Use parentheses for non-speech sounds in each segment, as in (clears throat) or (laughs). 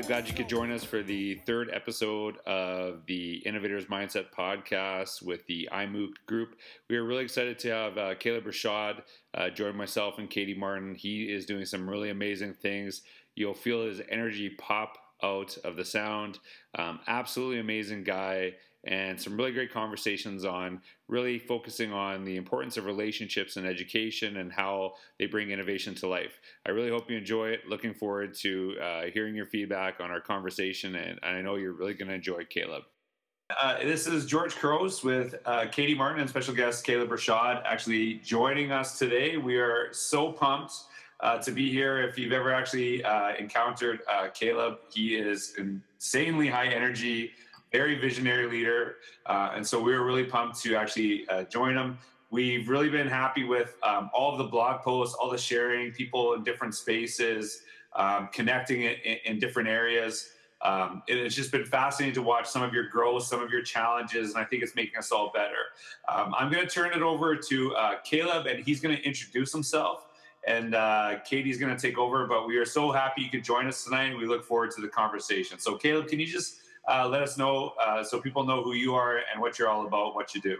really glad you could join us for the third episode of the Innovators Mindset podcast with the IMMOOC group. We are really excited to have uh, Kaleb Rashad uh, join myself and Katie Martin. He is doing some really amazing things. You'll feel his energy pop out of the sound. Um, absolutely amazing guy and some really great conversations on really focusing on the importance of relationships and education and how they bring innovation to life. I really hope you enjoy it. Looking forward to uh, hearing your feedback on our conversation, and, I know you're really going to enjoy Kaleb. Uh, this is George Couros with uh, Katie Martin and special guest Kaleb Rashad actually joining us today. We are so pumped uh, to be here. If you've ever actually uh, encountered uh, Kaleb, he is insanely high energy, very visionary leader. Uh, and so we were really pumped to actually uh, join him. We've really been happy with um, all of the blog posts, all the sharing, people in different spaces, um, connecting in, in, different areas. Um, it's just been fascinating to watch some of your growth, some of your challenges, and I think it's making us all better. Um, I'm going to turn it over to uh, Kaleb, and he's going to introduce himself and uh, Katie's going to take over. But we are so happy you could join us tonight. And we look forward to the conversation. So, Kaleb, can you just uh, let us know uh, so people know who you are and what you're all about, what you do?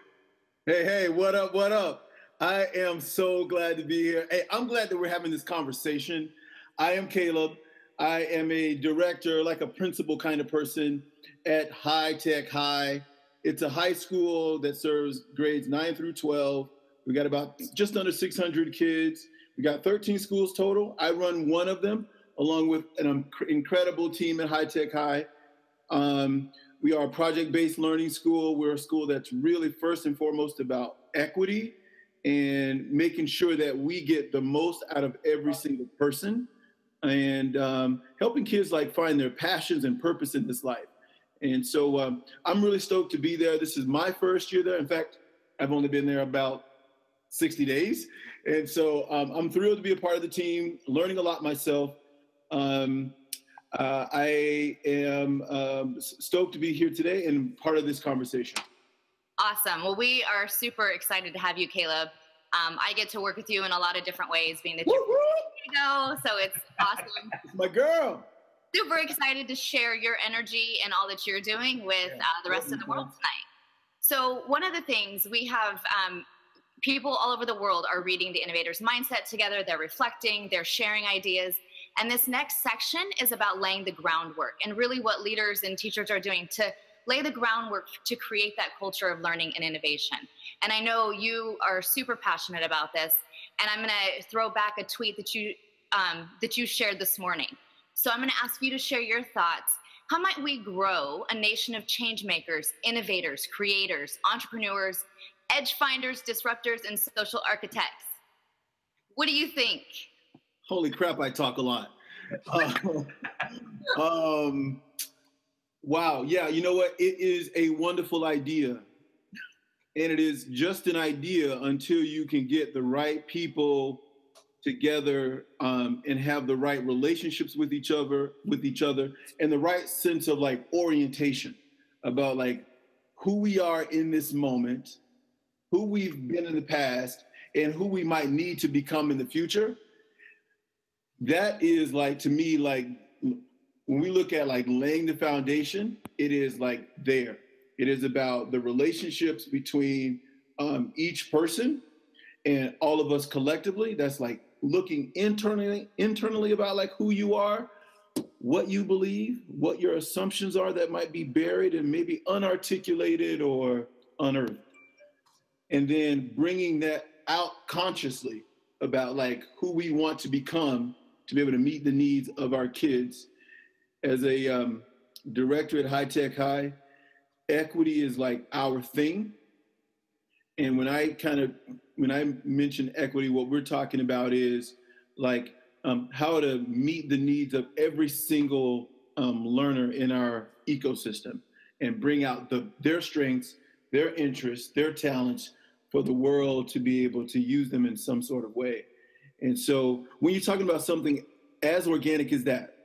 Hey, hey, what up, what up? I am so glad to be here. Hey, I'm glad that we're having this conversation. I am Kaleb. I am a director, like a principal kind of person at High Tech High. It's a high school that serves grades 9 through 12. We got about just under 600 kids. We got 13 schools total. I run one of them along with an incredible team at High Tech High. Um, we are a project-based learning school. We're a school that's really first and foremost about equity and making sure that we get the most out of every single person and um, helping kids like find their passions and purpose in this life. And so um, I'm really stoked to be there. This is my first year there. In fact, I've only been there about 60 days. And so um, I'm thrilled to be a part of the team, learning a lot myself. Um, uh, I am um, stoked to be here today and part of this conversation. Awesome. Well, we are super excited to have you, Kaleb. Um, I get to work with you in a lot of different ways, being that you're go, so it's awesome. (laughs) it's my girl. Super excited to share your energy and all that you're doing with uh, the rest of the world tonight. So, one of the things we have um, people all over the world are reading the innovators mindset together they're reflecting they're sharing ideas and this next section is about laying the groundwork and really what leaders and teachers are doing to lay the groundwork to create that culture of learning and innovation and i know you are super passionate about this and i'm going to throw back a tweet that you um, that you shared this morning so i'm going to ask you to share your thoughts how might we grow a nation of change makers innovators creators entrepreneurs edge finders, disruptors, and social architects. What do you think? Holy crap, I talk a lot. Uh, (laughs) um, wow, yeah, you know what? It is a wonderful idea. And it is just an idea until you can get the right people together um, and have the right relationships with each other with each other and the right sense of like orientation about like who we are in this moment who we've been in the past and who we might need to become in the future that is like to me like when we look at like laying the foundation it is like there. It is about the relationships between um, each person and all of us collectively. That's like looking internally internally about like who you are what you believe what your assumptions are that might be buried and maybe unarticulated or unearthed. And then bringing that out consciously about like who we want to become to be able to meet the needs of our kids. As a um, director at High Tech High, equity is like our thing. And when I kind of when I mention equity, what we're talking about is like um, how to meet the needs of every single um, learner in our ecosystem and bring out the, their strengths, their interests, their talents, for the world to be able to use them in some sort of way. And so when you're talking about something as organic as that,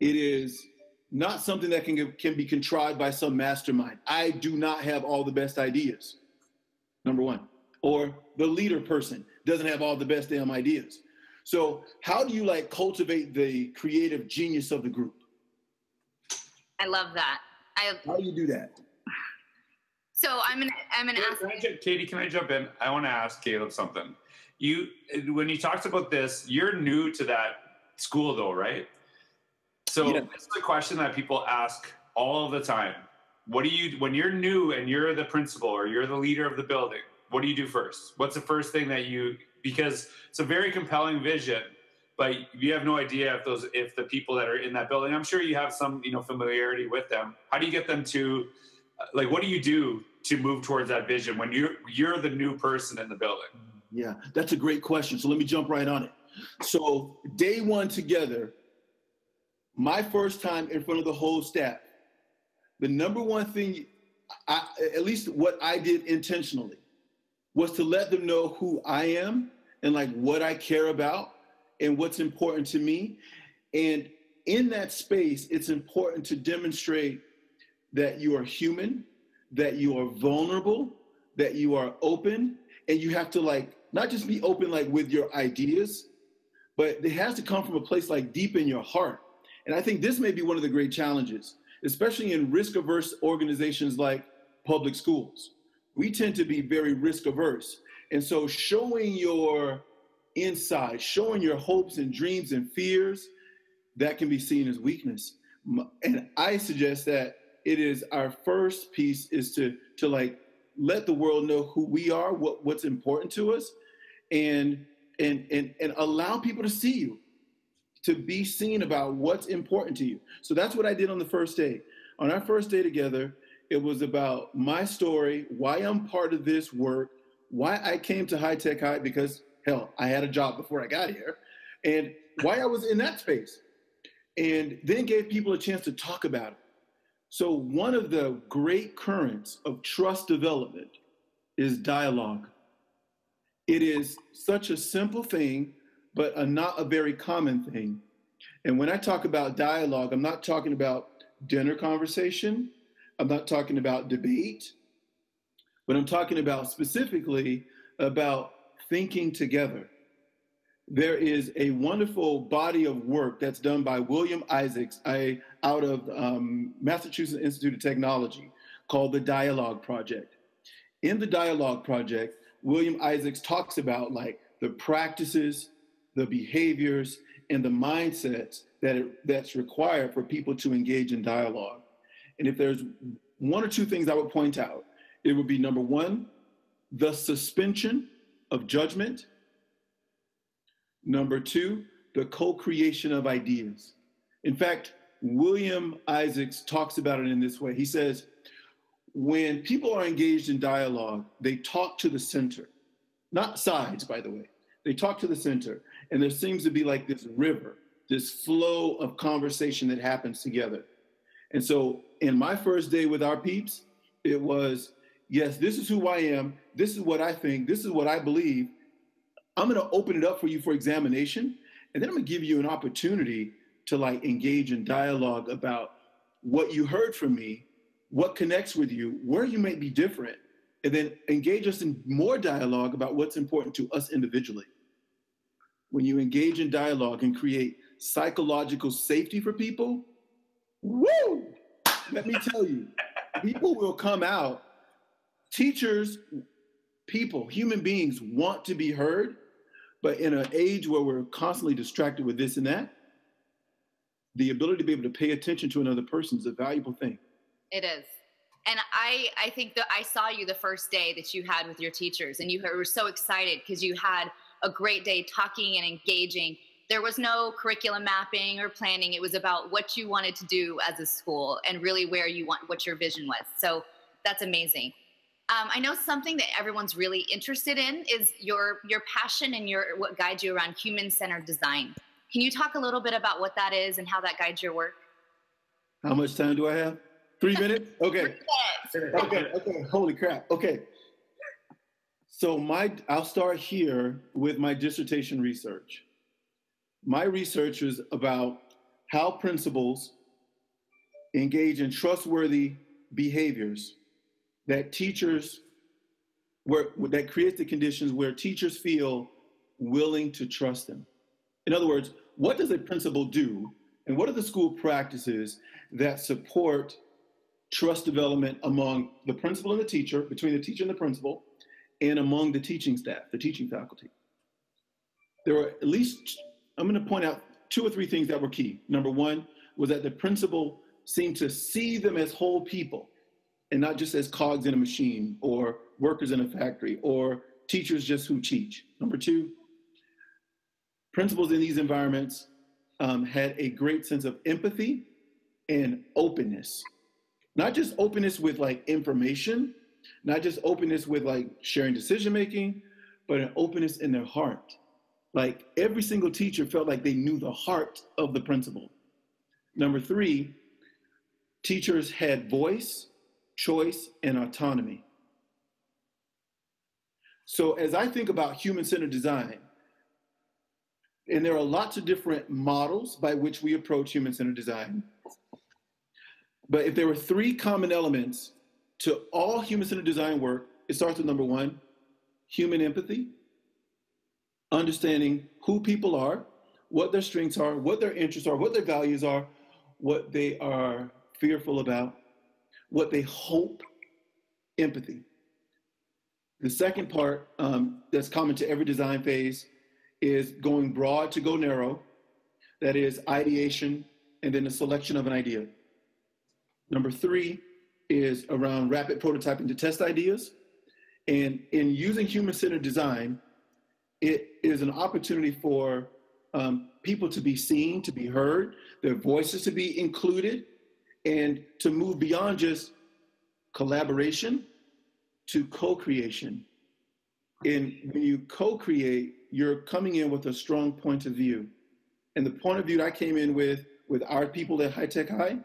it is not something that can, can be contrived by some mastermind. I do not have all the best ideas, number one. Or the leader person doesn't have all the best damn ideas. So how do you like cultivate the creative genius of the group? I love that. I, How do you do that? So I'm gonna I'm gonna ask can I, Katie. Can I jump in? I want to ask Kaleb something. You when you talked about this, you're new to that school though, right? So Yeah. this is a question that people ask all the time. What do you when you're new and you're the principal or you're the leader of the building? What do you do first? What's the first thing that you because it's a very compelling vision, but you have no idea if those if the people that are in that building. I'm sure you have some you know familiarity with them. How do you get them to like what do you do to move towards that vision when you're you're the new person in the building? Mm-hmm. Yeah, that's a great question. So let me jump right on it. So, day one together, my first time in front of the whole staff, the number one thing, I, at least what I did intentionally, was to let them know who I am and like what I care about and what's important to me. And in that space, it's important to demonstrate that you are human, that you are vulnerable, that you are open, and you have to like not just be open like with your ideas, but it has to come from a place like deep in your heart. And I think this may be one of the great challenges, especially in risk averse organizations like public schools. We tend to be very risk averse. And so showing your inside, showing your hopes and dreams and fears, that can be seen as weakness. And I suggest that it is our first piece is to to like let the world know who we are, what what's important to us, and and and and allow people to see you, to be seen about what's important to you. So that's what I did on the first day. On our first day together, it was about my story, why I'm part of this work, why I came to High Tech High because hell, I had a job before I got here, and why I was in that space, and then gave people a chance to talk about it. So one of the great currents of trust development is dialogue. It is such a simple thing, but a not a very common thing. And when I talk about dialogue, I'm not talking about dinner conversation. I'm not talking about debate, but I'm talking about specifically about thinking together. There is a wonderful body of work that's done by William Isaacs I, out of um, Massachusetts Institute of Technology called the Dialogue Project. In the Dialogue Project, William Isaacs talks about like the practices, the behaviors, and the mindsets that it, that's required for people to engage in dialogue. And if there's one or two things I would point out, it would be number one, the suspension of judgment. Number two, the co creation of ideas. In fact, William Isaacs talks about it in this way. He says, when people are engaged in dialogue, they talk to the center, not sides, by the way. They talk to the center, and there seems to be like this river, this flow of conversation that happens together. And so, in my first day with our peeps, it was, yes, this is who I am. This is what I think. This is what I believe. I'm going to open it up for you for examination. And then I'm going to give you an opportunity to like engage in dialogue about what you heard from me, what connects with you, where you may be different, and then engage us in more dialogue about what's important to us individually. When you engage in dialogue and create psychological safety for people, woo! Let me tell you, people will come out. Teachers, people, human beings want to be heard, but in an age where we're constantly distracted with this and that, the ability to be able to pay attention to another person is a valuable thing. It is. And I, I think that I saw you the first day that you had with your teachers, and you were so excited because you had a great day talking and engaging. There was no curriculum mapping or planning. It was about what you wanted to do as a school and really where you want what your vision was. So that's amazing. Um, I know something that everyone's really interested in is your your passion and your what guides you around human centered design. Can you talk a little bit about what that is and how that guides your work? How much time do I have? Three (laughs) minutes? Okay. Yes. Okay. Okay. Holy crap. Okay. So my I'll start here with my dissertation research. My research is about how principals engage in trustworthy behaviors that teachers where that creates the conditions where teachers feel willing to trust them. In other words, what does a principal do And what are the school practices that support trust development among the principal and the teacher, between the teacher and the principal, and among the teaching staff, the teaching faculty? There were at least, I'm going to point out two or three things that were key. Number one was that the principal seemed to see them as whole people and not just as cogs in a machine or workers in a factory or teachers just who teach. Number two, principals in these environments um, had a great sense of empathy and openness. Not just openness with like information, not just openness with like sharing decision making, but an openness in their heart. Like every single teacher felt like they knew the heart of the principal. Number three, teachers had voice, choice, and autonomy. So as I think about human-centered design, and there are lots of different models by which we approach human-centered design. But if there were three common elements to all human-centered design work, it starts with number one, human empathy, understanding who people are, what their strengths are, what their interests are, what their values are, what they are fearful about, what they hope, empathy. The second part um, that's common to every design phase is going broad to go narrow. That is ideation and then the selection of an idea. Number three is around rapid prototyping to test ideas. And in using human centered design, it is an opportunity for um, people to be seen, to be heard, their voices to be included, and to move beyond just collaboration to co creation. And when you co create, you're coming in with a strong point of view. And the point of view that I came in with, with our people at High Tech High,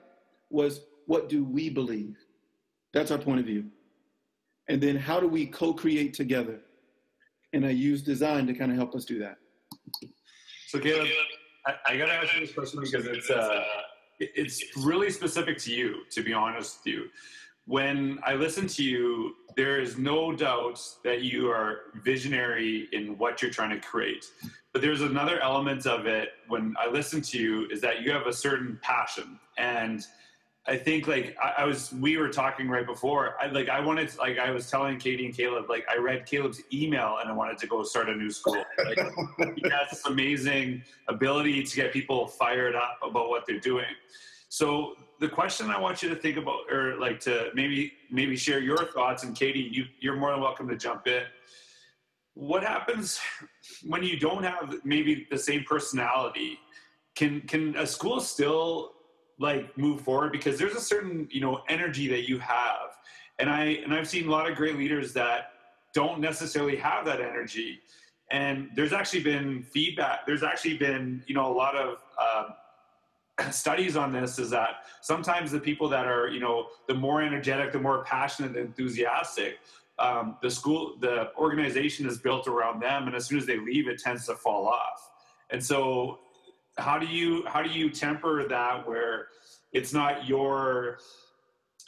was what do we believe? That's our point of view. And then how do we co create together? And I use design to kind of help us do that. So, Kaleb, I, I got to ask you this question because it's, uh, it's really specific to you, to be honest with you when I listen to you, there is no doubt that you are visionary in what you're trying to create. But there's another element of it when I listen to you is that you have a certain passion. And I think like I, I was, we were talking right before. I like I wanted, to, like I was telling Katie and Kaleb, like I read Kaleb's email and I wanted to go start a new school. Like he (laughs) has this amazing ability to get people fired up about what they're doing. So the question I want you to think about, or like to maybe maybe share your thoughts, and Katie, you you're more than welcome to jump in. What happens when you don't have maybe the same personality? Can can a school still like move forward because there's a certain you know energy that you have, and I and I've seen a lot of great leaders that don't necessarily have that energy, and there's actually been feedback. There's actually been you know a lot of um, (clears throat) studies on this is that sometimes the people that are you know the more energetic the more passionate enthusiastic um, the school the organization is built around them. And as soon as they leave it tends to fall off. And so how do you how do you temper that where it's not your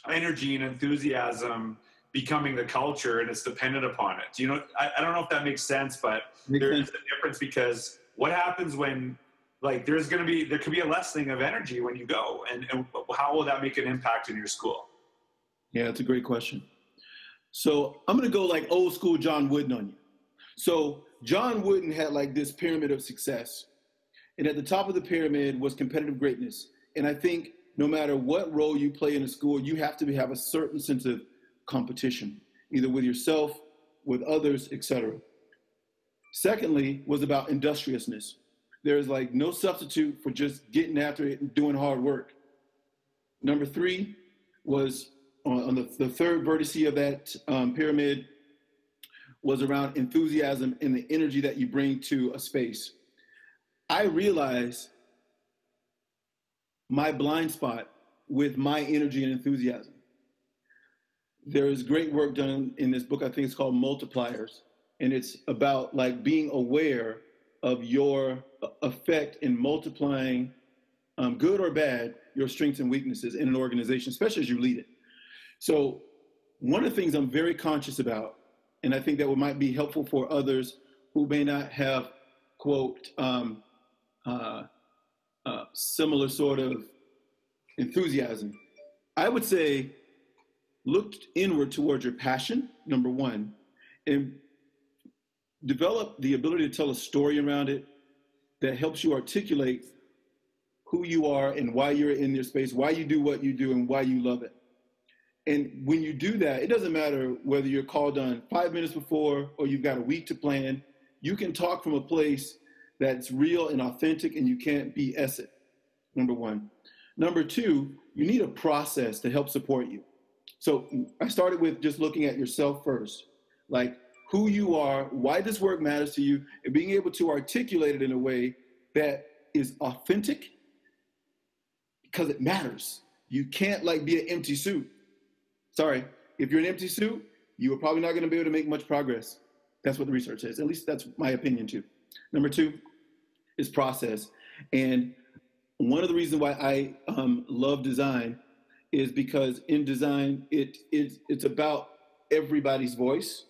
energy and enthusiasm becoming the culture and it's dependent upon it? Do you know i, I don't know if that makes sense but makes there sense. a difference because what happens when like there's going to be there could be a lessening of energy when you go and, and how will that make an impact in your school? Yeah that's a great question. So i'm going to go like old school john wooden on you. So john wooden had like this pyramid of success and at the top of the pyramid was competitive greatness and i think no matter what role you play in a school you have to have a certain sense of competition either with yourself with others etc secondly was about industriousness there's like no substitute for just getting after it and doing hard work. Number three was on, on the, the, third vertice of that um, pyramid was around enthusiasm and the energy that you bring to a space. I realize my blind spot with my energy and enthusiasm. There is great work done in this book. I think it's called Multipliers. And it's about like being aware of your effect in multiplying, um, good or bad, your strengths and weaknesses in an organization, especially as you lead it. So, one of the things I'm very conscious about, and I think that might be helpful for others who may not have, quote, um, uh, uh, similar sort of enthusiasm. I would say look inward towards your passion, number one, and develop the ability to tell a story around it that helps you articulate who you are and why you're in your space, why you do what you do, and why you love it. And when you do that, it doesn't matter whether you're called on five minutes before or you've got a week to plan. You can talk from a place that's real and authentic, and you can't BS it. Number one. Number two, you need a process to help support you. So mm, I started with just looking at yourself first, like who you are, why this work matters to you, and being able to articulate it in a way that is authentic because it matters. You can't like be an empty suit. Sorry, if you're an empty suit, you are probably not going to be able to make much progress. That's what the research says. At least that's my opinion too. Number two is process. And one of the reasons why I um, love design is because in design, it, it, it's about everybody's voice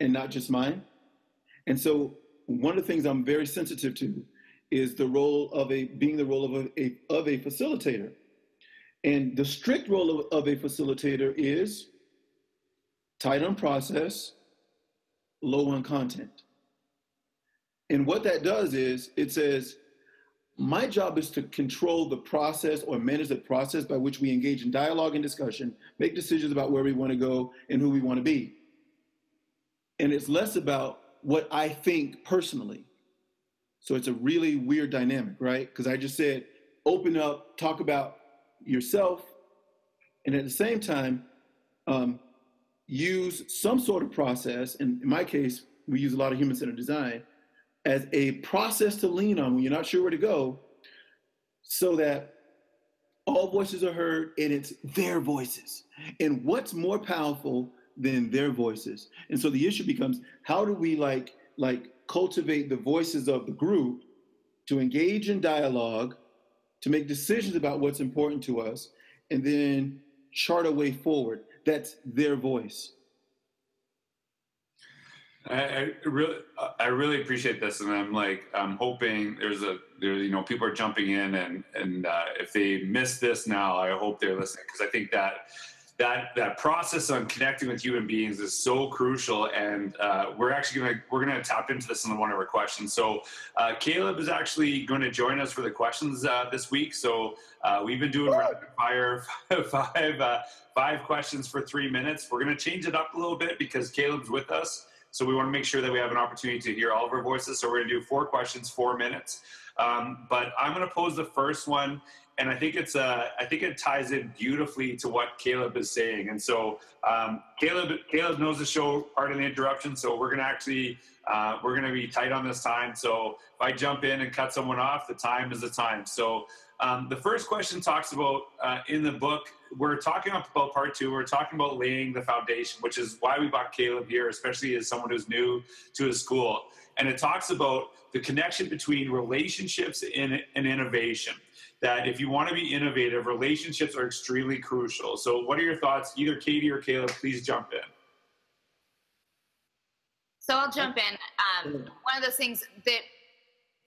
and not just mine. And so one of the things I'm very sensitive to is the role of a being the role of a, of a facilitator. And the strict role of, of a facilitator is tight on process, low on content. And what that does is it says, my job is to control the process or manage the process by which we engage in dialogue and discussion, make decisions about where we want to go and who we want to be. And it's less about what I think personally. So it's a really weird dynamic, right? Because I just said, open up, talk about yourself, and at the same time, um, use some sort of process. And in my case, we use a lot of human centered design as a process to lean on when you're not sure where to go, so that all voices are heard and it's their voices. And what's more powerful than their voices? And so the issue becomes how do we like like cultivate the voices of the group to engage in dialogue, to make decisions about what's important to us, and then chart a way forward. That's their voice. I, I, really, I really appreciate this, and I'm like, I'm hoping there's a, there, you know, people are jumping in, and and uh, if they miss this now, I hope they're listening because I think that that that process on connecting with human beings is so crucial and uh, we're actually going to we're to tap into this in one of our questions. So uh, kaleb is actually going to join us for the questions uh, this week. So uh, we've been doing rapid fire (laughs) five uh, five questions for three minutes. We're going to change it up a little bit because kaleb's with us so we want to make sure that we have an opportunity to hear all of our voices so we're going to do four questions four minutes um, but i'm going to pose the first one and I think it's uh, I think it ties in beautifully to what Kaleb is saying. And so um, Kaleb Kaleb knows the show part of the interruption, so we're gonna actually uh, we're gonna be tight on this time. So if I jump in and cut someone off, the time is the time. So um, the first question talks about uh, in the book. We're talking about part two. We're talking about laying the foundation, which is why we brought Kaleb here, especially as someone who's new to his school. And it talks about the connection between relationships and, and innovation that if you want to be innovative, relationships are extremely crucial. So, what are your thoughts? Either Katie or Kaleb, please jump in. So I'll jump in. Um, one of those things that,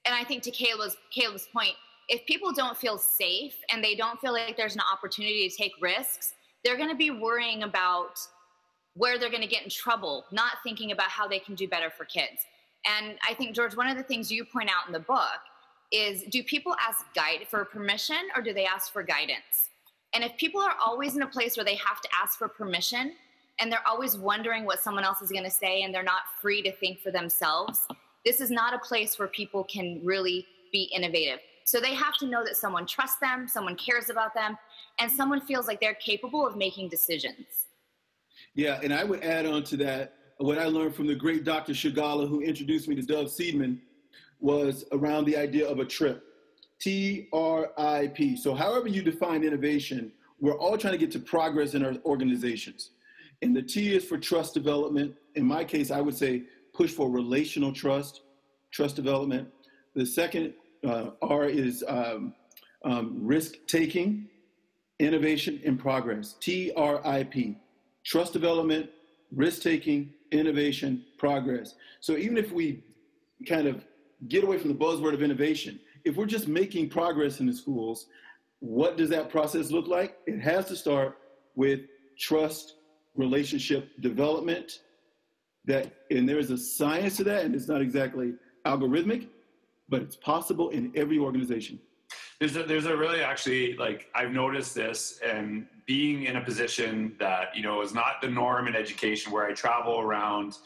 and I think to Kaleb's Kaleb's point, if people don't feel safe and they don't feel like there's an opportunity to take risks, they're going to be worrying about where they're going to get in trouble, not thinking about how they can do better for kids. And I think George, one of the things you point out in the book is do people ask guide for permission or do they ask for guidance? And if people are always in a place where they have to ask for permission and they're always wondering what someone else is going to say and they're not free to think for themselves, this is not a place where people can really be innovative. So they have to know that someone trusts them, someone cares about them, and someone feels like they're capable of making decisions. Yeah, and I would add on to that what I learned from the great Dr. Shigala, who introduced me to Dov Seidman, was around the idea of a trip. T R I P. So, however you define innovation, we're all trying to get to progress in our organizations. And the T is for trust development. In my case, I would say push for relational trust, trust development. The second uh, R is um, um, risk taking, innovation, and progress. T R I P. Trust development, risk taking, innovation, progress. So even if we kind of get away from the buzzword of innovation if we're just making progress in the schools, what does that process look like? It has to start with trust, relationship development. That and there is a science to that, and it's not exactly algorithmic, but it's possible in every organization. There's a, there's a really actually like I've noticed this and being in a position that you know is not the norm in education where I travel around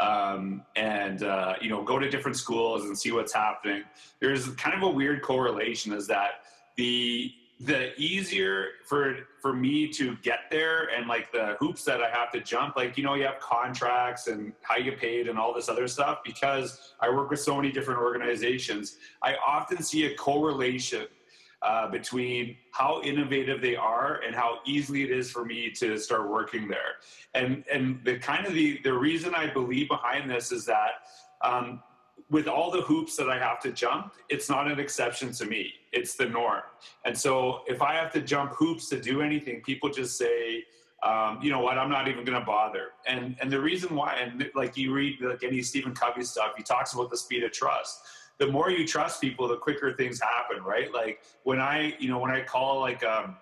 um, and uh, you know go to different schools and see what's happening. There's kind of a weird correlation is that the the easier for for me to get there and like the hoops that I have to jump, like you know, you have contracts and how you get paid and all this other stuff. Because I work with so many different organizations, I often see a correlation uh, between how innovative they are and how easily it is for me to start working there. And and the kind of the the reason I believe behind this is that um, with all the hoops that I have to jump, it's not an exception to me. It's the norm. And so if I have to jump hoops to do anything, people just say, um, you know what, I'm not even going to bother. And and the reason why, and like you read like any Stephen Covey stuff, he talks about the speed of trust. The more you trust people, the quicker things happen, right? Like when I, you know, when I call like um,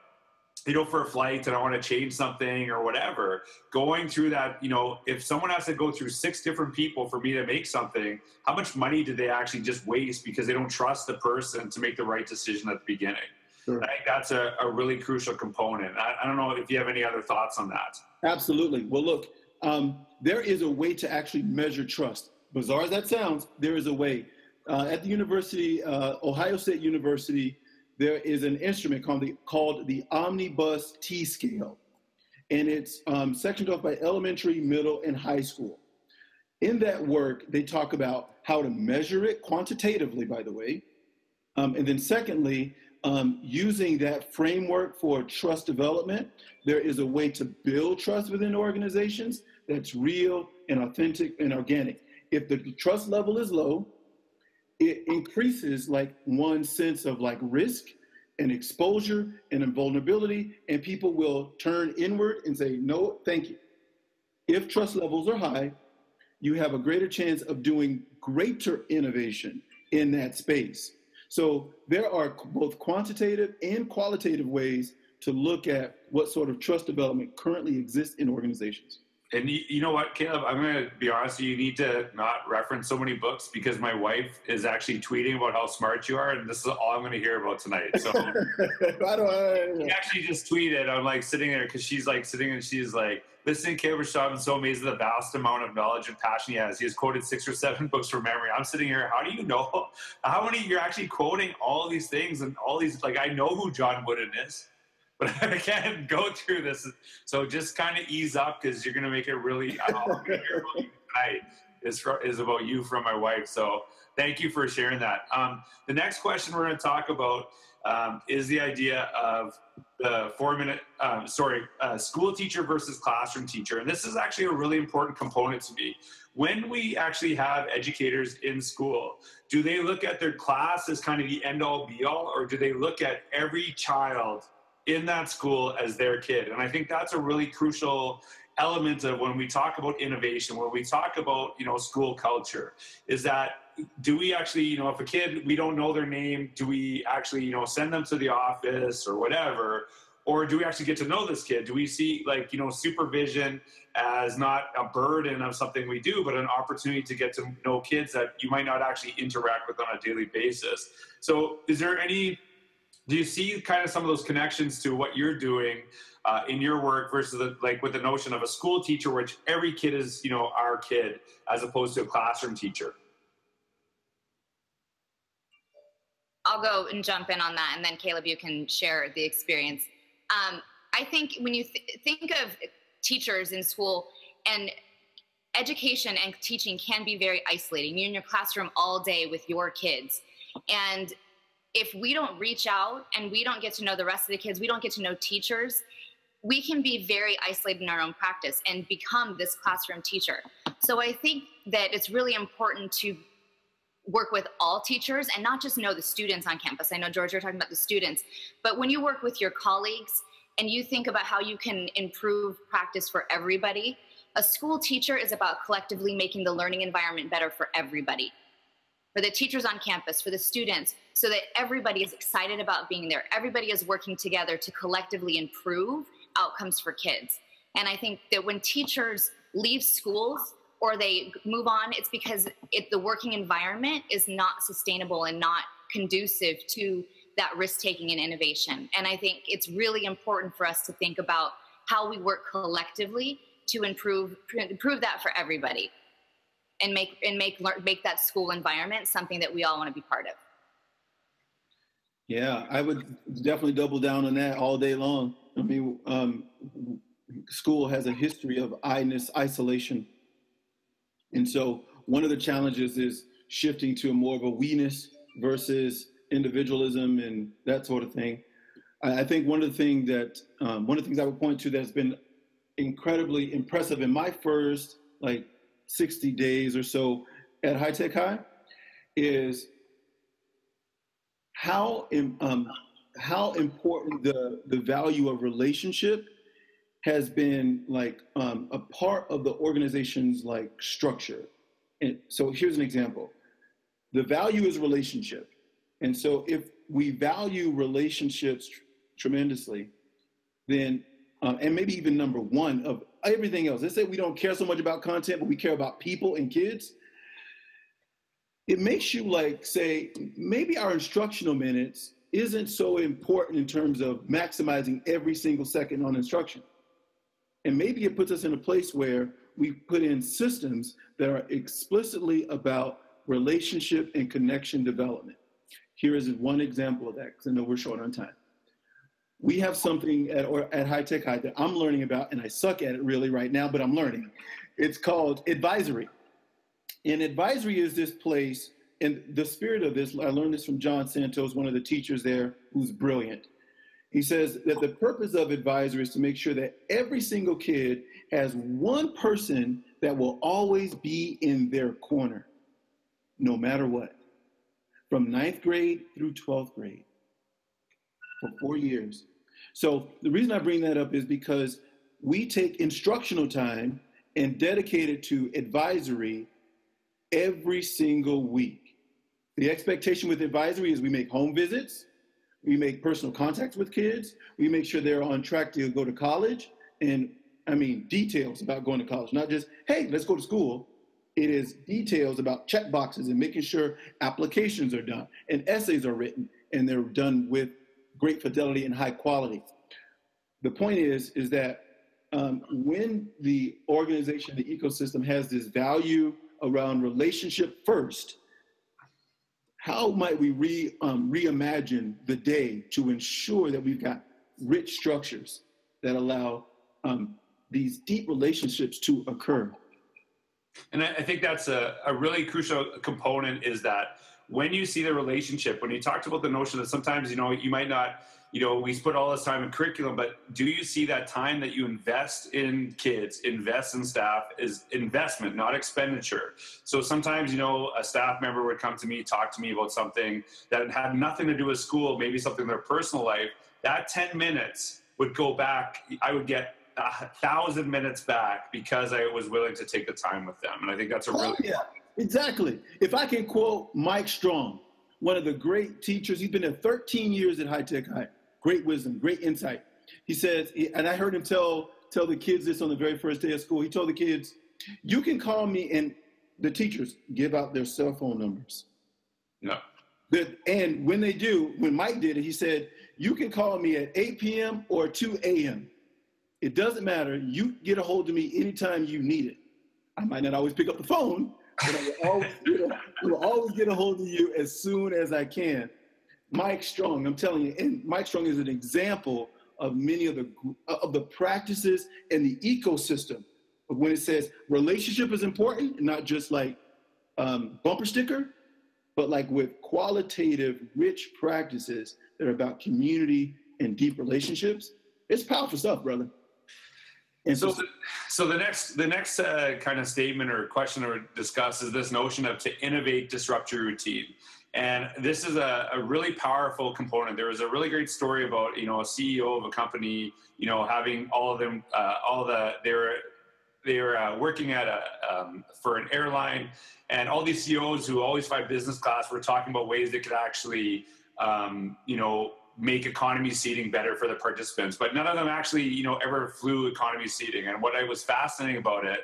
you know, for a flight and I want to change something or whatever, going through that, you know, if someone has to go through six different people for me to make something, how much money did they actually just waste because they don't trust the person to make the right decision at the beginning? Sure. I think that's a, a really crucial component. I, I, don't know if you have any other thoughts on that. Absolutely. Well, look, um, there is a way to actually measure trust. Bizarre as that sounds, there is a way. Uh, at the university, uh, Ohio State University, there is an instrument called the, called the Omnibus T scale, and it's um, sectioned off by elementary, middle, and high school. In that work, they talk about how to measure it quantitatively, by the way, um, and then secondly, um, using that framework for trust development, there is a way to build trust within organizations that's real and authentic and organic. If the trust level is low, it increases like one sense of like risk and exposure and vulnerability, and people will turn inward and say, no, thank you. If trust levels are high, you have a greater chance of doing greater innovation in that space. So there are both quantitative and qualitative ways to look at what sort of trust development currently exists in organizations and you, you, know what, Kaleb? I'm going to be honest. You need to not reference so many books because my wife is actually tweeting about how smart you are, and this is all I'm going to hear about tonight. So (laughs) I don't. I actually just tweeted. I'm like sitting there because she's like sitting and she's like listening to Kaleb Rashad. I'm so amazed at the vast amount of knowledge and passion he has. He has quoted six or seven (laughs) books from memory. I'm sitting here. How do you know how many you're actually quoting all these things and all these? Like I know who John Wooden is but (laughs) I can't go through this. So just kind of ease up because you're going to make it really. I don't know, tonight is is about you from my wife. So thank you for sharing that. Um, the next question we're going to talk about um, is the idea of the four minute, um, sorry, uh, school teacher versus classroom teacher. And this is actually a really important component to me. When we actually have educators in school, do they look at their class as kind of the end all be all, or do they look at every child in that school as their kid. And I think that's a really crucial element of when we talk about innovation, when we talk about, you know, school culture, is that do we actually, you know, if a kid, we don't know their name, do we actually, you know, send them to the office or whatever? Or do we actually get to know this kid? Do we see like, you know, supervision as not a burden of something we do, but an opportunity to get to know kids that you might not actually interact with on a daily basis? So is there any do you see kind of some of those connections to what you're doing uh, in your work versus the, like with the notion of a school teacher, which every kid is, you know, our kid, as opposed to a classroom teacher? I'll go and jump in on that, and then Kaleb, you can share the experience. Um, I think when you th- think of teachers in school and education and teaching can be very isolating. You're in your classroom all day with your kids, and if we don't reach out and we don't get to know the rest of the kids, we don't get to know teachers, we can be very isolated in our own practice and become this classroom teacher. So I think that it's really important to work with all teachers and not just know the students on campus. I know, George, you're talking about the students, but when you work with your colleagues and you think about how you can improve practice for everybody, a school teacher is about collectively making the learning environment better for everybody. For the teachers on campus, for the students, so that everybody is excited about being there. Everybody is working together to collectively improve outcomes for kids. And I think that when teachers leave schools or they move on, it's because it, the working environment is not sustainable and not conducive to that risk taking and innovation. And I think it's really important for us to think about how we work collectively to improve improve that for everybody and make and make make that school environment something that we all want to be part of. Yeah, I would definitely double down on that all day long. I mean, um, school has a history of isolation, and so one of the challenges is shifting to a more of a we-ness versus individualism and that sort of thing. I, I think one of the things that um, one of the things I would point to that's been incredibly impressive in my first like 60 days or so at High Tech High is how um, how important the the value of relationship has been like um, a part of the organization's like structure. And so here's an example. The value is relationship. And so if we value relationships tr- tremendously, then um, and maybe even number one of everything else. Let's say we don't care so much about content, but we care about people and kids. It makes you like say, maybe our instructional minutes isn't so important in terms of maximizing every single second on instruction. And maybe it puts us in a place where we put in systems that are explicitly about relationship and connection development. Here is one example of that, because I know we're short on time we have something at, or at High Tech High that I'm learning about, and I suck at it really right now, but I'm learning. It's called advisory. And advisory is this place, and the spirit of this, I learned this from John Santos, one of the teachers there, who's brilliant. He says that the purpose of advisory is to make sure that every single kid has one person that will always be in their corner, no matter what, from ninth grade through 12th grade for four years. So the reason I bring that up is because we take instructional time and dedicate it to advisory every single week. The expectation with advisory is we make home visits, we make personal contacts with kids, we make sure they're on track to go to college, and I mean details about going to college, not just, hey, let's go to school. It is details about check boxes and making sure applications are done and essays are written and they're done with great fidelity and high quality. The point is, is that um, when the organization, the ecosystem has this value around relationship first, how might we re, um, reimagine the day to ensure that we've got rich structures that allow um, these deep relationships to occur? And I think that's a, a really crucial component is that when you see the relationship, when you talked about the notion that sometimes, you know, you might not, you know, we put all this time in curriculum, but do you see that time that you invest in kids, invest in staff is investment, not expenditure. So sometimes, you know, a staff member would come to me, talk to me about something that had nothing to do with school, maybe something in their personal life. That 10 minutes would go back, I would get a thousand minutes back because I was willing to take the time with them. And I think that's a oh, really oh, yeah. Exactly. If I can quote Mike Strong, one of the great teachers, he's been there 13 years at High Tech High. Great wisdom, great insight. He says, and I heard him tell tell the kids this on the very first day of school. He told the kids, "You can call me," and the teachers give out their cell phone numbers. No. and when they do, when Mike did it, he said, "You can call me at 8 p.m. or 2 a.m. It doesn't matter. You get a hold of me anytime you need it. I might not always pick up the phone, I will always, get a, will always get a hold of you as soon as I can. Mike Strong, I'm telling you, and Mike Strong is an example of many of the of the practices and the ecosystem when it says relationship is important, not just like um, bumper sticker, but like with qualitative, rich practices that are about community and deep relationships. It's powerful stuff, brother. And so, the, so the next the next uh, kind of statement or question or discuss is this notion of to innovate, disrupt your routine. And this is a, a, really powerful component. There was a really great story about you know a CEO of a company, you know, having all of them, uh, all the they were they were uh, working at a um, for an airline, and all these CEOs who always fly business class were talking about ways they could actually, um, you know, make economy seating better for the participants. But none of them actually, you know, ever flew economy seating. And what I was fascinating about it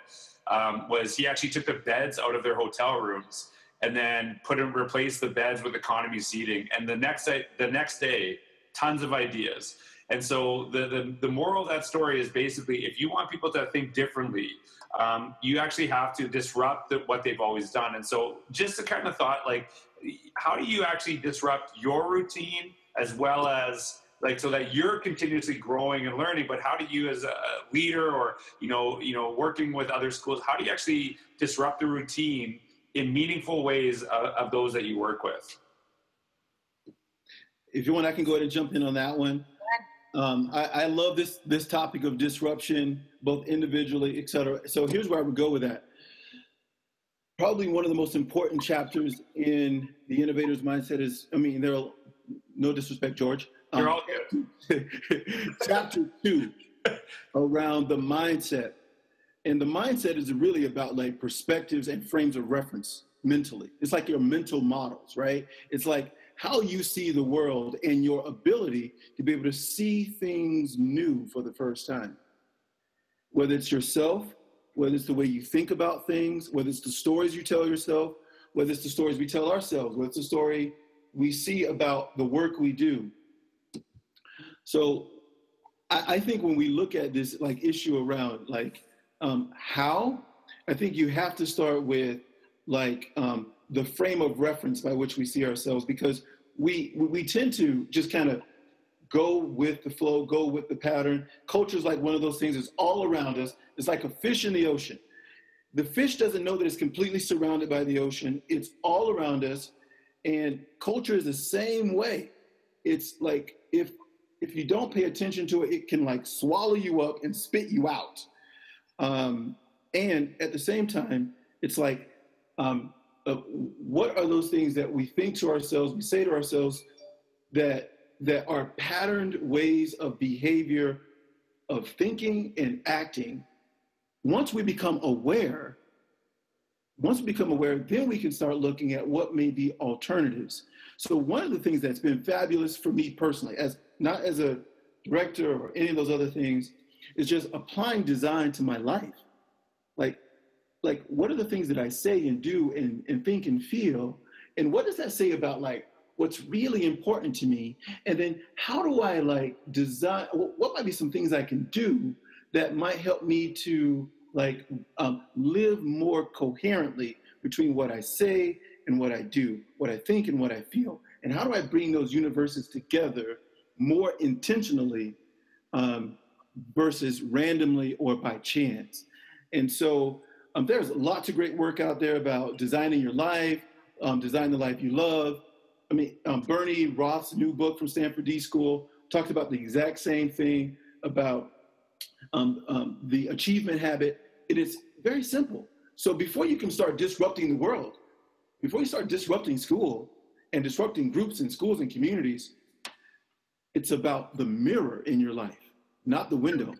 um, was he actually took the beds out of their hotel rooms and then put and replace the beds with economy seating. And the next day, the next day, tons of ideas. And so the, the, the moral of that story is basically if you want people to think differently, um, you actually have to disrupt the, what they've always done. And so just the kind of thought like, how do you actually disrupt your routine as well as like so that you're continuously growing and learning but how do you as a leader or you know you know working with other schools how do you actually disrupt the routine in meaningful ways of, of those that you work with if you want i can go ahead and jump in on that one um, I, I, love this this topic of disruption, both individually, et cetera. So here's where I would go with that. Probably one of the most important chapters in the innovator's mindset is, I mean, there are no disrespect, George. You're um, all good. (laughs) chapter two around the mindset. And the mindset is really about like perspectives and frames of reference mentally. It's like your mental models, right? It's like how you see the world and your ability to be able to see things new for the first time. Whether it's yourself, whether it's the way you think about things, whether it's the stories you tell yourself, whether it's the stories we tell ourselves, whether it's the story we see about the work we do. So I, I think when we look at this like issue around like um, how, I think you have to start with like um, the frame of reference by which we see ourselves because we we tend to just kind of go with the flow, go with the pattern. Culture is like one of those things that's all around us. It's like a fish in the ocean. The fish doesn't know that it's completely surrounded by the ocean. It's all around us. And culture is the same way. It's like if if you don't pay attention to it, it can like swallow you up and spit you out. Um, and at the same time, it's like um, uh, what are those things that we think to ourselves, we say to ourselves that that are patterned ways of behavior, of thinking and acting. Once we become aware, once we become aware, then we can start looking at what may be alternatives. So one of the things that's been fabulous for me personally, as not as a director or any of those other things, is just applying design to my life. Like like what are the things that I say and do and, and think and feel? And what does that say about like what's really important to me? And then how do I like design what might be some things I can do that might help me to like um, live more coherently between what I say and what I do, what I think and what I feel. And how do I bring those universes together more intentionally um, versus randomly or by chance? And so um, there's lots of great work out there about designing your life, um, design the life you love. I mean, um, Bernie Roth's new book from Stanford D School talked about the exact same thing about um, um, the achievement habit. It is very simple. So before you can start disrupting the world, before you start disrupting school and disrupting groups and schools and communities, it's about the mirror in your life, not the window,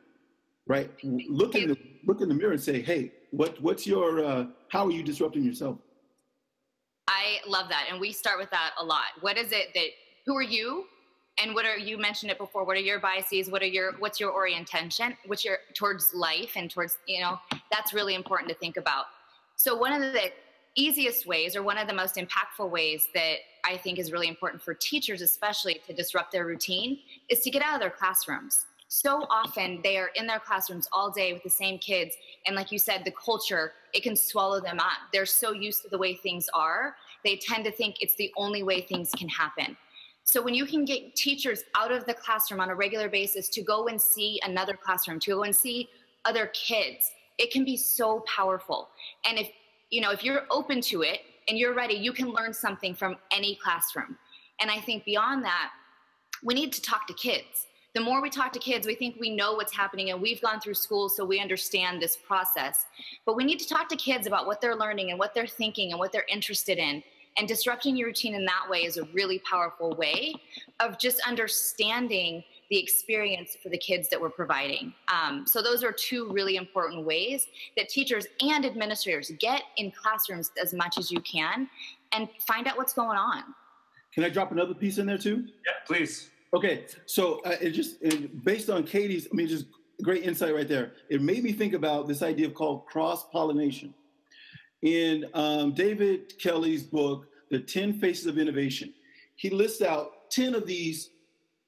right? Look in the look in the mirror and say, "Hey, what what's your uh, how are you disrupting yourself? I love that, and we start with that a lot. What is it that who are you, and what are you mentioned it before? What are your biases? What are your what's your orientation? What's your towards life and towards you know that's really important to think about. So one of the easiest ways, or one of the most impactful ways that I think is really important for teachers, especially to disrupt their routine, is to get out of their classrooms so often they are in their classrooms all day with the same kids and like you said the culture it can swallow them up they're so used to the way things are they tend to think it's the only way things can happen so when you can get teachers out of the classroom on a regular basis to go and see another classroom to go and see other kids it can be so powerful and if you know if you're open to it and you're ready you can learn something from any classroom and i think beyond that we need to talk to kids the more we talk to kids, we think we know what's happening and we've gone through school, so we understand this process. But we need to talk to kids about what they're learning and what they're thinking and what they're interested in. And disrupting your routine in that way is a really powerful way of just understanding the experience for the kids that we're providing. Um, so those are two really important ways that teachers and administrators get in classrooms as much as you can and find out what's going on. Can I drop another piece in there too? Yeah, please. Okay, so uh, it just it, based on Katie's, I mean, just great insight right there. It made me think about this idea of called cross pollination. In um, David Kelley's book, The 10 Faces of Innovation, he lists out 10 of these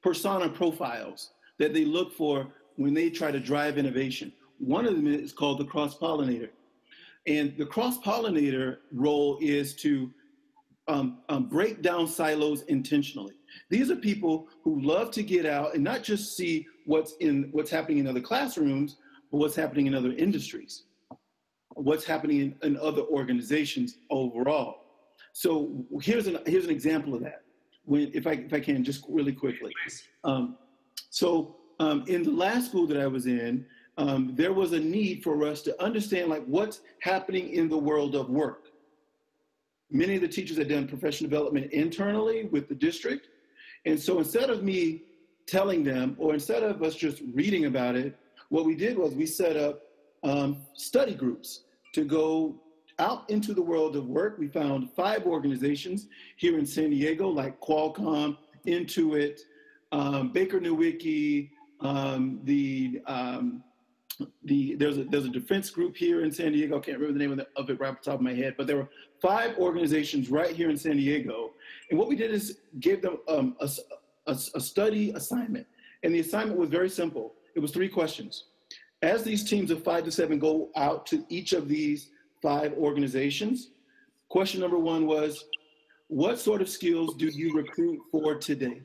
persona profiles that they look for when they try to drive innovation. One of them is called the cross pollinator. And the cross pollinator role is to um, um, break down silos intentionally. These are people who love to get out and not just see what's in what's happening in other classrooms, but what's happening in other industries, what's happening in, in other organizations overall. So here's an here's an example of that when, if I, if I can, just really quickly. Um, so um, in the last school that I was in, um, there was a need for us to understand like what's happening in the world of work. Many of the teachers had done professional development internally with the district. And so instead of me telling them, or instead of us just reading about it, what we did was we set up um, study groups to go out into the world of work, we found five organizations here in San Diego, like Qualcomm, Intuit, um, Baker Nowicki, um, the um, the there's a there's a defense group here in San Diego. I can't remember the name of, the, of it right off the top of my head, but there were five organizations right here in San Diego, and what we did is gave them um, a, a, a study assignment, and the assignment was very simple. It was three questions. As these teams of five to seven go out to each of these five organizations. Question number one was, what sort of skills do you recruit for today?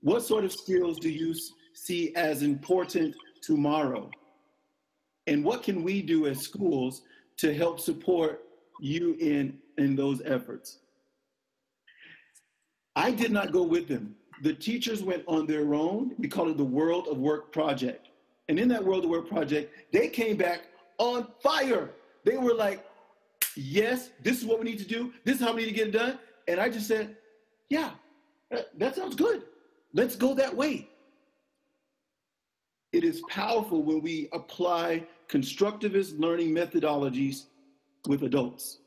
What sort of skills do you see as important tomorrow? And what can we do as schools to help support you in, in those efforts? I did not go with them. The teachers went on their own. We call it the World of Work Project. And in that World of Work Project, they came back on fire. They were like, yes, this is what we need to do. This is how we need to get it done. And I just said, yeah, that sounds good. Let's go that way. It is powerful when we apply constructivist learning methodologies with adults.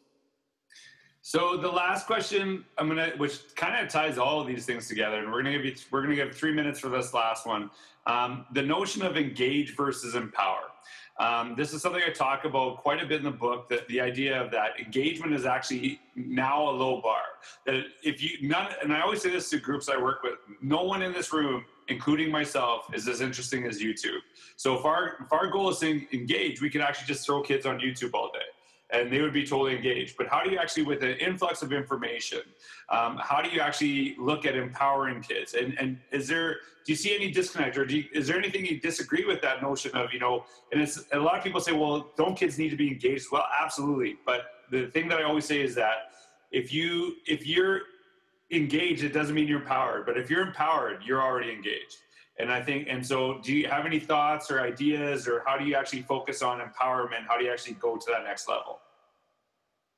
So the last question I'm gonna, which kind of ties all of these things together, and we're gonna give you, we're gonna give three minutes for this last one. Um, the notion of engage versus empower. Um, this is something I talk about quite a bit in the book. That the idea of that engagement is actually now a low bar. That if you none, and I always say this to groups I work with, no one in this room, including myself, is as interesting as YouTube. So if our if our goal is to engage, we can actually just throw kids on YouTube all day and they would be totally engaged. But how do you actually, with an influx of information, um, how do you actually look at empowering kids? And, and is there, do you see any disconnect or you, is there anything you disagree with that notion of, you know, and it's, a lot of people say, well, don't kids need to be engaged? Well, absolutely. But the thing that I always say is that if you, if you're engaged, it doesn't mean you're empowered, but if you're empowered, you're already engaged. And I think, and so do you have any thoughts or ideas, or how do you actually focus on empowerment? How do you actually go to that next level?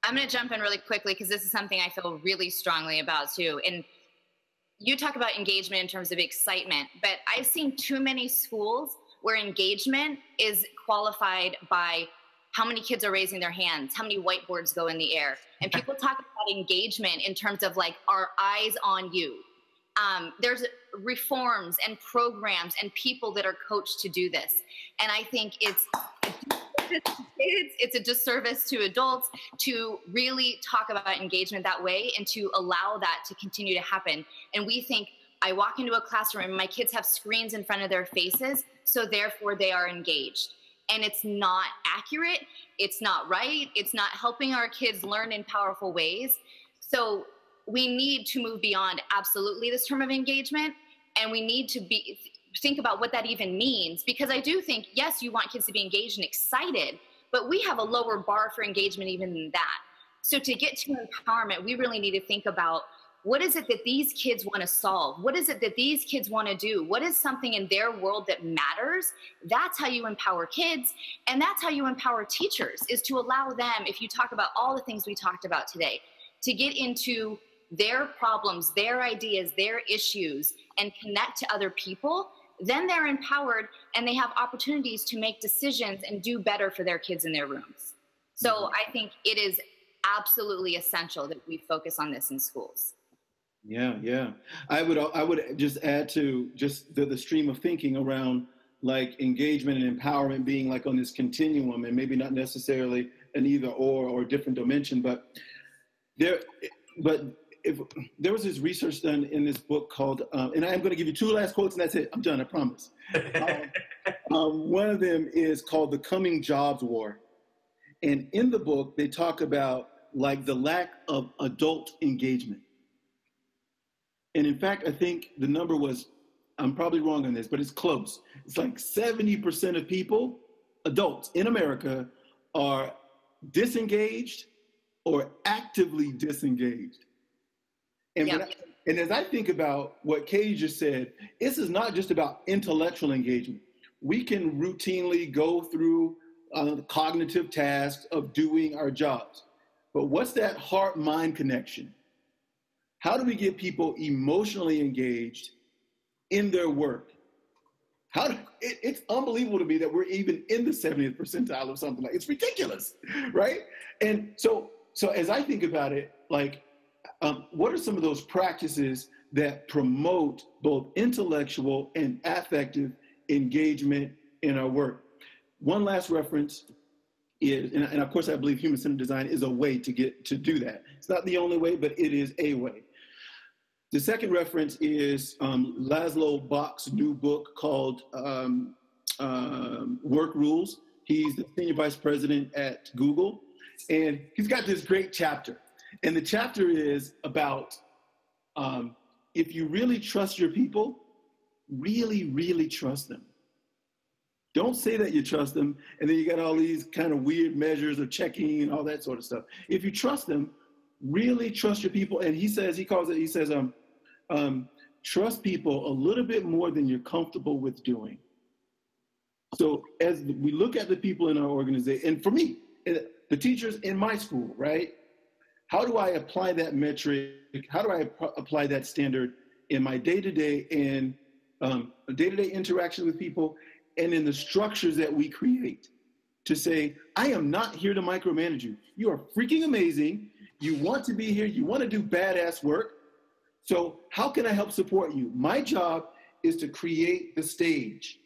I'm going to jump in really quickly because this is something I feel really strongly about too. And you talk about engagement in terms of excitement, but I've seen too many schools where engagement is qualified by how many kids are raising their hands, how many whiteboards go in the air. And (laughs) people talk about engagement in terms of like, our eyes on you? Um, there's reforms and programs and people that are coached to do this. And I think it's kids, it's a disservice to adults to really talk about engagement that way and to allow that to continue to happen. And we think I walk into a classroom and my kids have screens in front of their faces, so therefore they are engaged. And it's not accurate, it's not right, it's not helping our kids learn in powerful ways. So we need to move beyond absolutely this term of engagement and we need to be think about what that even means. Because i do think yes you want kids to be engaged and excited but we have a lower bar for engagement even than that. So to get to empowerment we really need to think about what is it that these kids want to solve? What is it that these kids want to do? What is something in their world that matters? That's how you empower kids and that's how you empower teachers is to allow them if you talk about all the things we talked about today to get into their problems, their ideas, their issues, and connect to other people, then they're empowered and they have opportunities to make decisions and do better for their kids in their rooms. So mm-hmm. I think it is absolutely essential that we focus on this in schools. Yeah, yeah. I would I would just add to just the, the stream of thinking around like engagement and empowerment being like on this continuum and maybe not necessarily an either or or different dimension, but there but if there was this research done in this book called, um, and I'm going to give you two last quotes and that's it. I'm done. I promise. (laughs) um, um, one of them is called "The Coming Jobs War," and in the book they talk about like the lack of adult engagement. And in fact, I think the number was, I'm probably wrong on this, but it's close. It's like 70% of people, adults in America, are disengaged or actively disengaged. And. I, and as I think about what Katie just said, this is not just about intellectual engagement. We can routinely go through uh, cognitive tasks of doing our jobs. But what's that heart mind connection? How do we get people emotionally engaged in their work? How do, it, it's unbelievable to me that we're even in the 70th percentile of something like it's ridiculous, right? And so, so as I think about it, like, um, what are some of those practices that promote both intellectual and affective engagement in our work? One last reference is, and, and of course, I believe human-centered design is a way to get to do that. It's not the only way, but it is a way. The second reference is um, Laszlo Bock's new book called um, um, Work Rules. He's the senior vice president at Google, and he's got this great chapter. And the chapter is about um, if you really trust your people, really, really trust them. Don't say that you trust them, and then you got all these kind of weird measures of checking and all that sort of stuff. If you trust them, really trust your people. And he says, he calls it, he says, um, um, trust people a little bit more than you're comfortable with doing. So as we look at the people in our organization, and for me, eh, the teachers in my school, right? How do I apply that metric? How do I apply that standard in my day-to-day and um, day-to-day interaction with people and in the structures that we create to say, I am not here to micromanage you. You are freaking amazing. You want to be here. You want to do badass work. So, how can I help support you? My job is to create the stage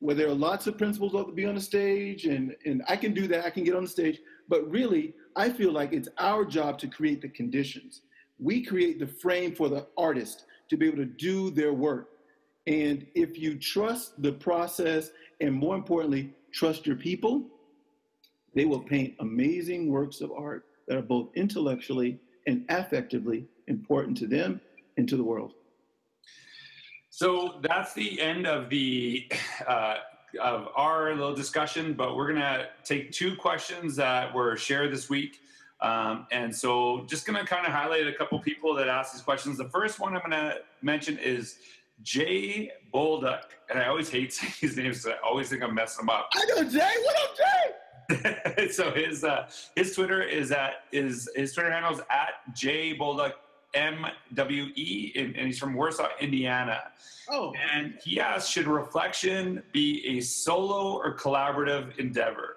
where there are lots of principals love to be on the stage, and, and I can do that. I can get on the stage. But really, I feel like it's our job to create the conditions. We create the frame for the artist to be able to do their work. And if you trust the process, and more importantly, trust your people, they will paint amazing works of art that are both intellectually and affectively important to them and to the world. So that's the end of the uh, of our little discussion, but we're gonna take two questions that were shared this week. Um, and so just gonna kind of highlight a couple people that asked these questions. The first one I'm gonna mention is Jay Bolduck, and I always hate (laughs) saying his name because I always think I'm messing him up. I know Jay. What up, Jay? (laughs) so his uh, his Twitter is at is his Twitter handle is at Jay Bolduck M W E, and he's from Warsaw, Indiana. Oh. And he asked, should reflection be a solo or collaborative endeavor?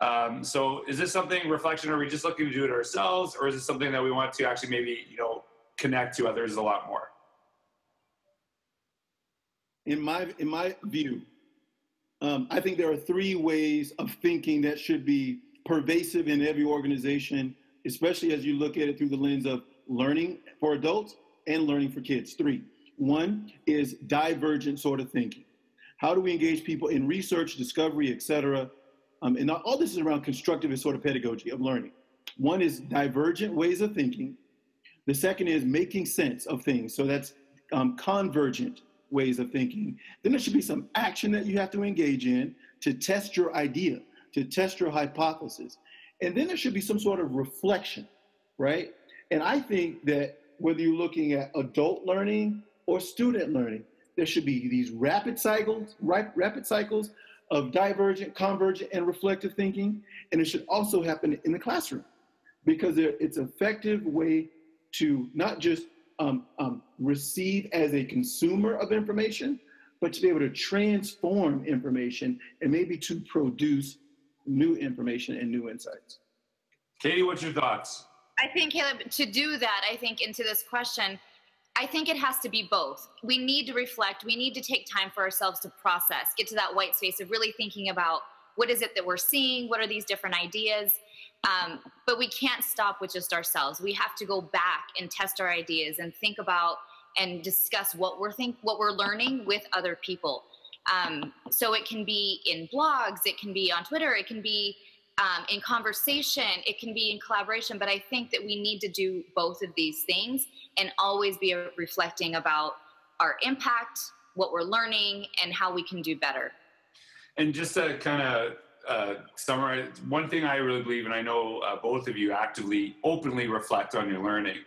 Um, so is this something reflection? Are we just looking to do it ourselves, or is it something that we want to actually maybe you know connect to others a lot more? in my in my view, um, I think there are three ways of thinking that should be pervasive in every organization, especially as you look at it through the lens of learning for adults and learning for kids. Three. One is divergent sort of thinking. How do we engage people in research, discovery, et cetera? Um, and all this is around constructivist sort of pedagogy of learning. One is divergent ways of thinking. The second is making sense of things. So that's um, convergent ways of thinking. Then there should be some action that you have to engage in to test your idea, to test your hypothesis. And then there should be some sort of reflection, right? And I think that whether you're looking at adult learning or student learning, there should be these rapid cycles, rapid cycles of divergent, convergent, and reflective thinking. And it should also happen in the classroom because it's an effective way to not just um, um, receive as a consumer of information, but to be able to transform information and maybe to produce new information and new insights. Katie, what's your thoughts? I think, Kaleb, to do that, I think into this question, I think it has to be both. We need to reflect, we need to take time for ourselves to process, get to that white space of really thinking about what is it that we're seeing, what are these different ideas. Um, but we can't stop with just ourselves. We have to go back and test our ideas and think about and discuss what we're think what we're learning with other people. Um, so it can be in blogs, it can be on Twitter, it can be um, in conversation, it can be in collaboration. But I think that we need to do both of these things and always be reflecting about our impact, what we're learning, and how we can do better. And just to kind of uh, summarize, one thing I really believe, and I know uh, both of you actively, openly reflect on your learning,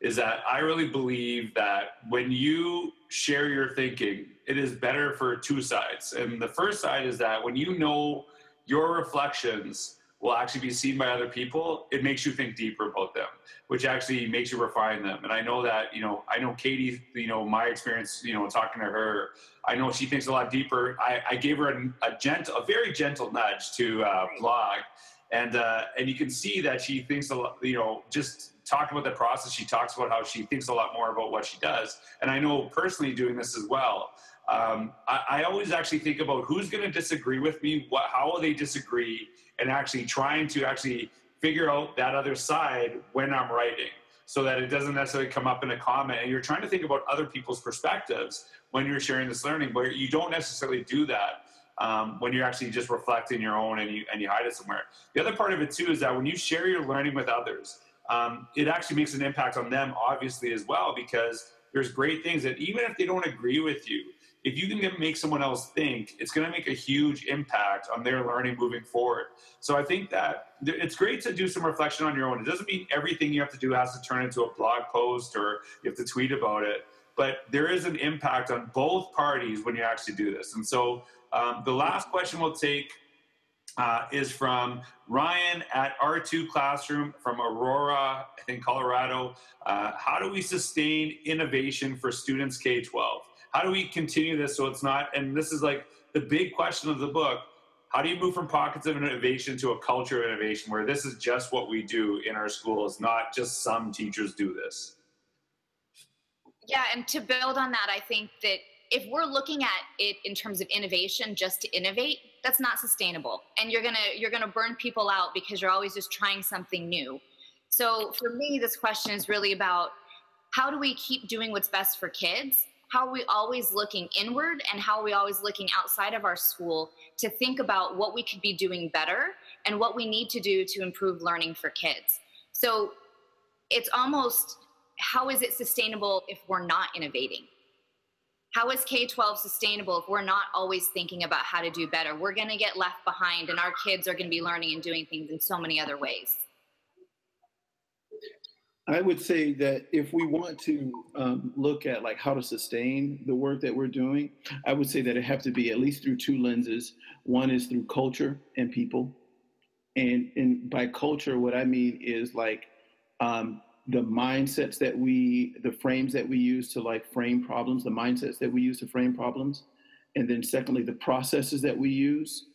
is that I really believe that when you share your thinking, it is better for two sides. And the first side is that when you know your reflections will actually be seen by other people, it makes you think deeper about them, which actually makes you refine them. And I know that, you know, I know Katie, you know, my experience, you know, talking to her, I know she thinks a lot deeper. I, I gave her a, a gentle, a very gentle nudge to uh, blog. And, uh, and you can see that she thinks a lot, you know, just talking about the process, she talks about how she thinks a lot more about what she does. And I know personally doing this as well. Um, I, I, always actually think about who's going to disagree with me, what, how will they disagree, and actually trying to actually figure out that other side when I'm writing so that it doesn't necessarily come up in a comment. And you're trying to think about other people's perspectives when you're sharing this learning, but you don't necessarily do that. Um, when you're actually just reflecting your own and you, and you hide it somewhere. The other part of it too is that when you share your learning with others, um, it actually makes an impact on them, obviously, as well, because there's great things that even if they don't agree with you, if you can make someone else think, it's going to make a huge impact on their learning moving forward. So I think that it's great to do some reflection on your own. It doesn't mean everything you have to do has to turn into a blog post or you have to tweet about it, but there is an impact on both parties when you actually do this. And so um, the last question we'll take uh, is from Ryan at R2 Classroom from Aurora, I think, Colorado. Uh, how do we sustain innovation for students K 12? How do we continue this so it's not, and this is like the big question of the book how do you move from pockets of innovation to a culture of innovation where this is just what we do in our schools, not just some teachers do this? Yeah, and to build on that, I think that if we're looking at it in terms of innovation just to innovate, that's not sustainable. And you're gonna you're gonna burn people out because you're always just trying something new. So for me, this question is really about how do we keep doing what's best for kids how are we always looking inward and how are we always looking outside of our school to think about what we could be doing better and what we need to do to improve learning for kids so it's almost how is it sustainable if we're not innovating how is k-12 sustainable if we're not always thinking about how to do better? We're going to get left behind and our kids are going to be learning and doing things in so many other ways. I would say that if we want to um, look at like how to sustain the work that we're doing, I would say that it have to be at least through two lenses. One is through culture and people, and and by culture, what I mean is like um, the mindsets that we, the frames that we use to like frame problems, the mindsets that we use to frame problems, and then secondly, the processes that we use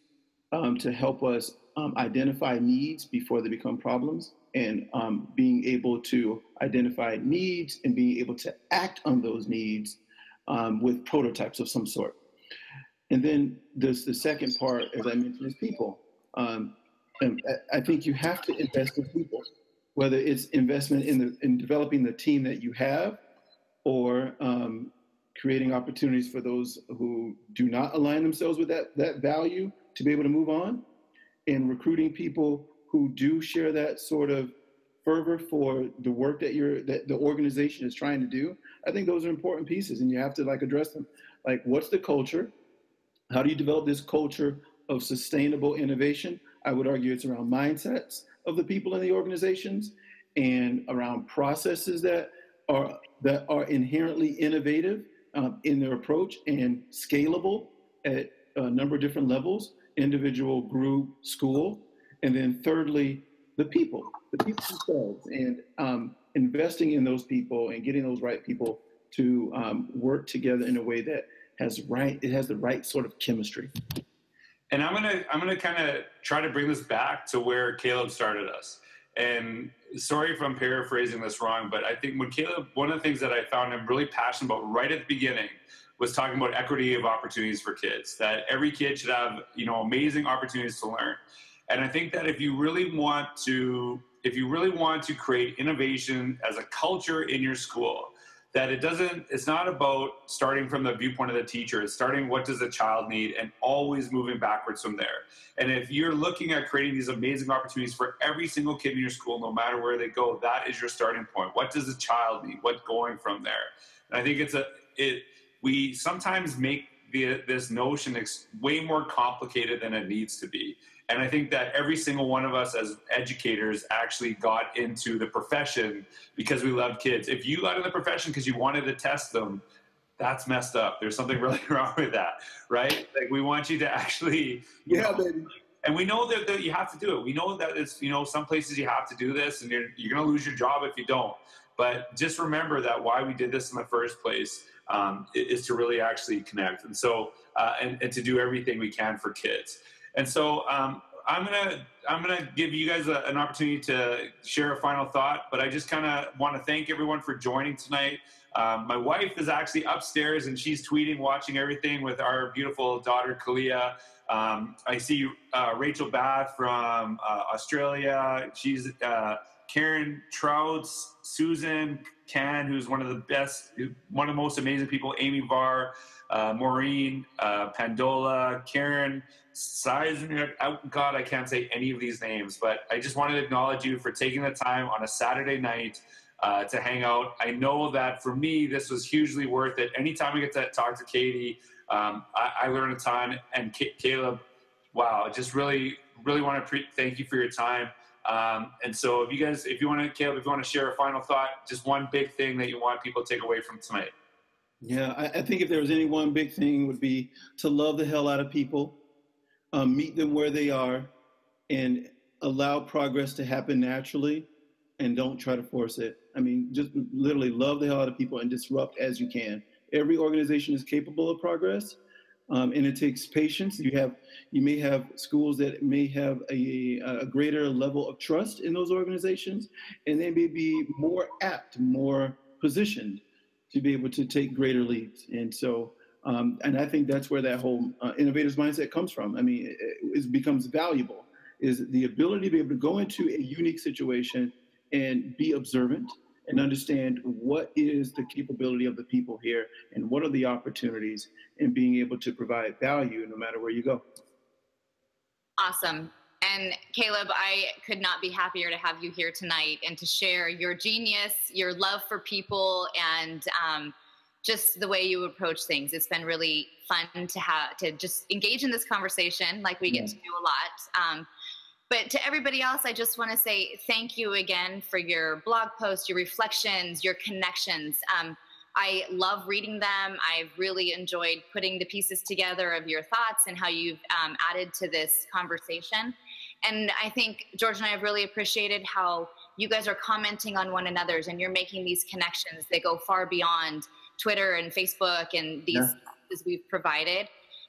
um, to help us um, identify needs before they become problems and um, being able to identify needs and being able to act on those needs um, with prototypes of some sort. And then there's the second part, as I mentioned, is people. Um, and I think you have to invest in people, whether it's investment in the in developing the team that you have, or um, creating opportunities for those who do not align themselves with that that value to be able to move on, and recruiting people who do share that sort of fervor for the work that you're that the organization is trying to do. I think those are important pieces and you have to like address them. Like what's the culture? How do you develop this culture of sustainable innovation? I would argue it's around mindsets of the people in the organizations and around processes that are that are inherently innovative um, in their approach and scalable at a number of different levels individual group school and then thirdly, the people, the people themselves. And um, investing in those people and getting those right people to um, work together in a way that has right it has the right sort of chemistry and i'm gonna i'm gonna kind of try to bring this back to where kaleb started us. And sorry if i'm paraphrasing this wrong but i think when kaleb one of the things that i found him really passionate about right at the beginning was talking about equity of opportunities for kids that every kid should have you know amazing opportunities to learn. And i think that if you really want to if you really want to create innovation as a culture in your school that it doesn't it's not about starting from the viewpoint of the teacher. It's starting what does the child need and always moving backwards from there. And if you're looking at creating these amazing opportunities for every single kid in your school no matter where they go that is your starting point. What does the child need? What's going from there? And i think it's a it we sometimes make the, this notion way more complicated than it needs to be and I think that every single one of us as educators actually got into the profession because we loved kids. If you got in the profession because you wanted to test them, that's messed up. There's something (laughs) really wrong with that, right? Like we want you to actually, you yeah, know, baby. And we know that, that you have to do it. We know that it's, you know, some places you have to do this and you're, you're going to lose your job if you don't. But just remember that why we did this in the first place um, is to really actually connect. And so, uh, and, and to do everything we can for kids. And so um, I'm gonna I'm gonna give you guys a, an opportunity to share a final thought, but I just kind of want to thank everyone for joining tonight. Um, my wife is actually upstairs and she's tweeting, watching everything with our beautiful daughter Kalia. Um, I see uh, Rachel Bath from uh, Australia. She's uh, Karen Trouts, Susan Can, who's one of the best, one of the most amazing people. Amy Var, uh, Maureen, uh, Pandola, Karen. Seismic, oh God, I can't say any of these names, but I just wanted to acknowledge you for taking the time on a Saturday night uh, to hang out. I know that for me, this was hugely worth it. Anytime I get to talk to Katie, um, I, I learn a ton. And Kaleb, wow, just really, really want to pre- thank you for your time. Um, and so, if you guys, if you want to, Kaleb, if you want to share a final thought, just one big thing that you want people to take away from tonight. Yeah, I, I think if there was any one big thing, would be to love the hell out of people um, meet them where they are, and allow progress to happen naturally, and don't try to force it. I mean, just literally love the hell out of people and disrupt as you can. Every organization is capable of progress, um, and it takes patience. You have, you may have schools that may have a, a greater level of trust in those organizations, and they may be more apt, more positioned to be able to take greater leads. And so, um, and I think that's where that whole uh, innovators mindset comes from. I mean, it, it, becomes valuable is the ability to be able to go into a unique situation and be observant and understand what is the capability of the people here and what are the opportunities and being able to provide value no matter where you go. Awesome. And Kaleb, I could not be happier to have you here tonight and to share your genius, your love for people, and um, just the way you approach things. It's been really fun to have to just engage in this conversation like we get to do a lot. Um, but to everybody else, I just want to say thank you again for your blog posts, your reflections, your connections. Um, I love reading them. I've really enjoyed putting the pieces together of your thoughts and how you've um, added to this conversation. And I think George and I have really appreciated how you guys are commenting on one another's and you're making these connections that go far beyond Twitter and Facebook and these yeah. we've provided.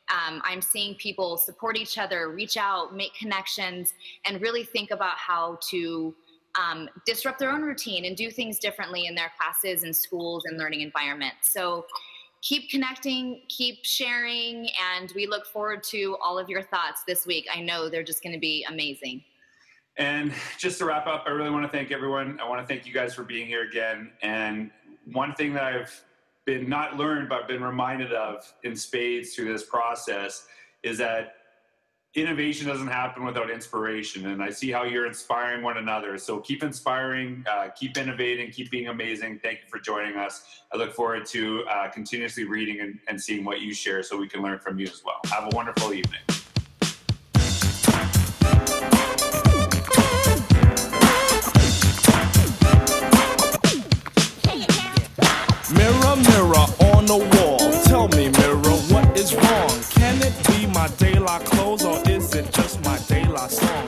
Um, I'm seeing people support each other, reach out, make connections, and really think about how to um, disrupt their own routine and do things differently in their classes and schools and learning environments. So keep connecting, keep sharing, and we look forward to all of your thoughts this week. I know they're just going to be amazing. And just to wrap up, I really want to thank everyone. I want to thank you guys for being here again. And one thing that I've been not learned but been reminded of in spades through this process is that innovation doesn't happen without inspiration. And i see how you're inspiring one another. So keep inspiring uh, keep innovating keep being amazing. Thank you for joining us. I look forward to uh, continuously reading and, and seeing what you share so we can learn from you as well. Have a wonderful evening the wall. Tell me, mirror, what is wrong? Can it be my daylight clothes or is it just my daylight song?